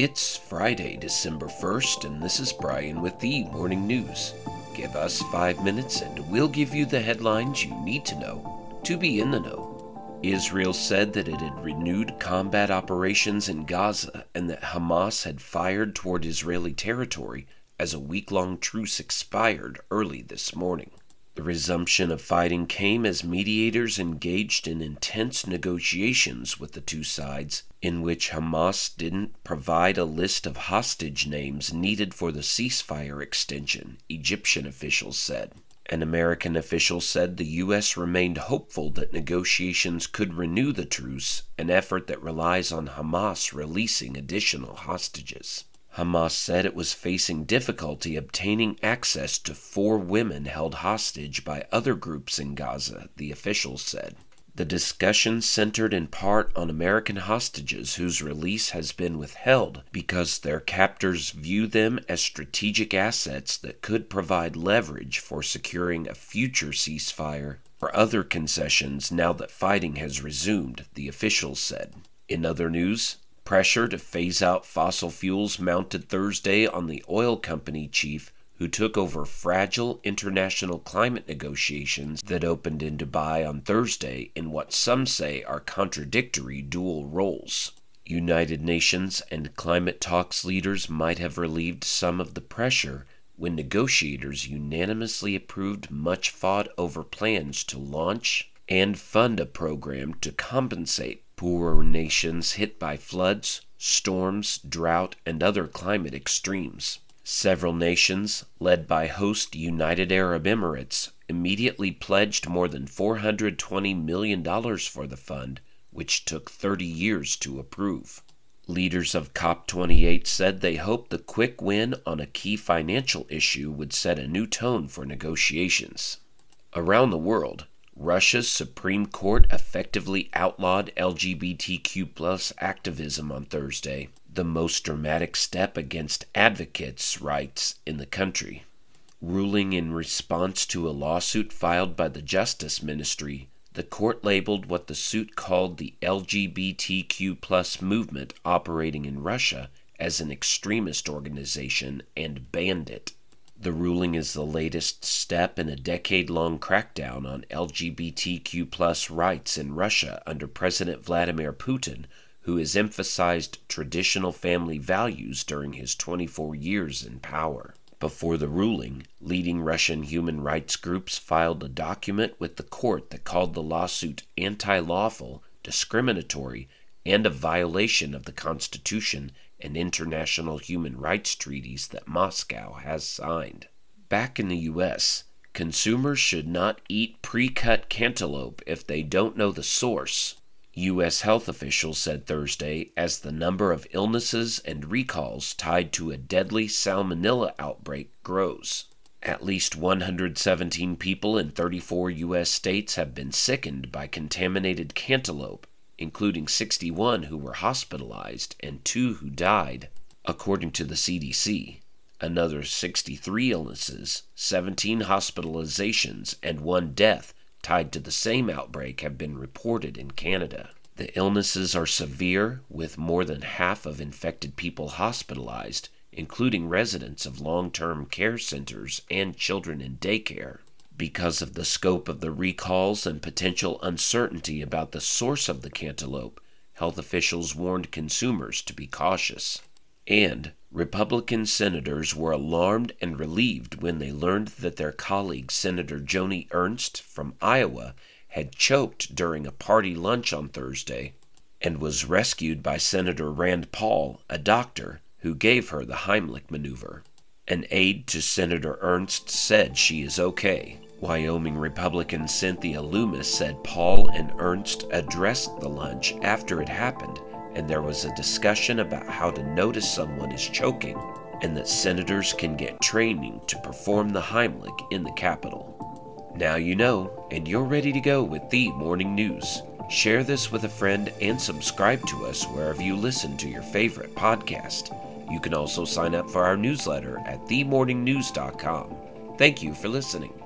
It's Friday, December 1st, and this is Brian with the Morning News. Give us five minutes and we'll give you the headlines you need to know to be in the know. Israel said that it had renewed combat operations in Gaza and that Hamas had fired toward Israeli territory as a week long truce expired early this morning. The resumption of fighting came as mediators engaged in intense negotiations with the two sides, in which Hamas didn't provide a list of hostage names needed for the ceasefire extension, Egyptian officials said. An American official said the U.S. remained hopeful that negotiations could renew the truce, an effort that relies on Hamas releasing additional hostages. Hamas said it was facing difficulty obtaining access to four women held hostage by other groups in Gaza, the officials said. The discussion centered in part on American hostages whose release has been withheld because their captors view them as strategic assets that could provide leverage for securing a future ceasefire or other concessions now that fighting has resumed, the officials said. In other news, Pressure to phase out fossil fuels mounted Thursday on the oil company chief who took over fragile international climate negotiations that opened in Dubai on Thursday in what some say are contradictory dual roles. United Nations and climate talks leaders might have relieved some of the pressure when negotiators unanimously approved much fought over plans to launch and fund a program to compensate poorer nations hit by floods, storms, drought, and other climate extremes. Several nations, led by host United Arab Emirates, immediately pledged more than $420 million for the fund, which took 30 years to approve. Leaders of COP28 said they hoped the quick win on a key financial issue would set a new tone for negotiations. Around the world, Russia's Supreme Court effectively outlawed LGBTQ activism on Thursday, the most dramatic step against advocates' rights in the country. Ruling in response to a lawsuit filed by the Justice Ministry, the court labeled what the suit called the LGBTQ movement operating in Russia as an extremist organization and banned it. The ruling is the latest step in a decade long crackdown on LGBTQ rights in Russia under President Vladimir Putin, who has emphasized traditional family values during his 24 years in power. Before the ruling, leading Russian human rights groups filed a document with the court that called the lawsuit anti lawful, discriminatory, and a violation of the Constitution and international human rights treaties that Moscow has signed. Back in the U.S., consumers should not eat pre cut cantaloupe if they don't know the source. U.S. health officials said Thursday as the number of illnesses and recalls tied to a deadly salmonella outbreak grows. At least 117 people in 34 U.S. states have been sickened by contaminated cantaloupe, including 61 who were hospitalized and two who died, according to the CDC. Another 63 illnesses, 17 hospitalizations, and one death tied to the same outbreak have been reported in Canada. The illnesses are severe, with more than half of infected people hospitalized, including residents of long term care centers and children in daycare. Because of the scope of the recalls and potential uncertainty about the source of the cantaloupe, health officials warned consumers to be cautious. And Republican senators were alarmed and relieved when they learned that their colleague, Senator Joni Ernst from Iowa, had choked during a party lunch on Thursday and was rescued by Senator Rand Paul, a doctor, who gave her the Heimlich maneuver. An aide to Senator Ernst said she is okay. Wyoming Republican Cynthia Lummis said Paul and Ernst addressed the lunch after it happened, and there was a discussion about how to notice someone is choking, and that senators can get training to perform the Heimlich in the Capitol. Now you know, and you're ready to go with the morning news. Share this with a friend and subscribe to us wherever you listen to your favorite podcast. You can also sign up for our newsletter at themorningnews.com. Thank you for listening.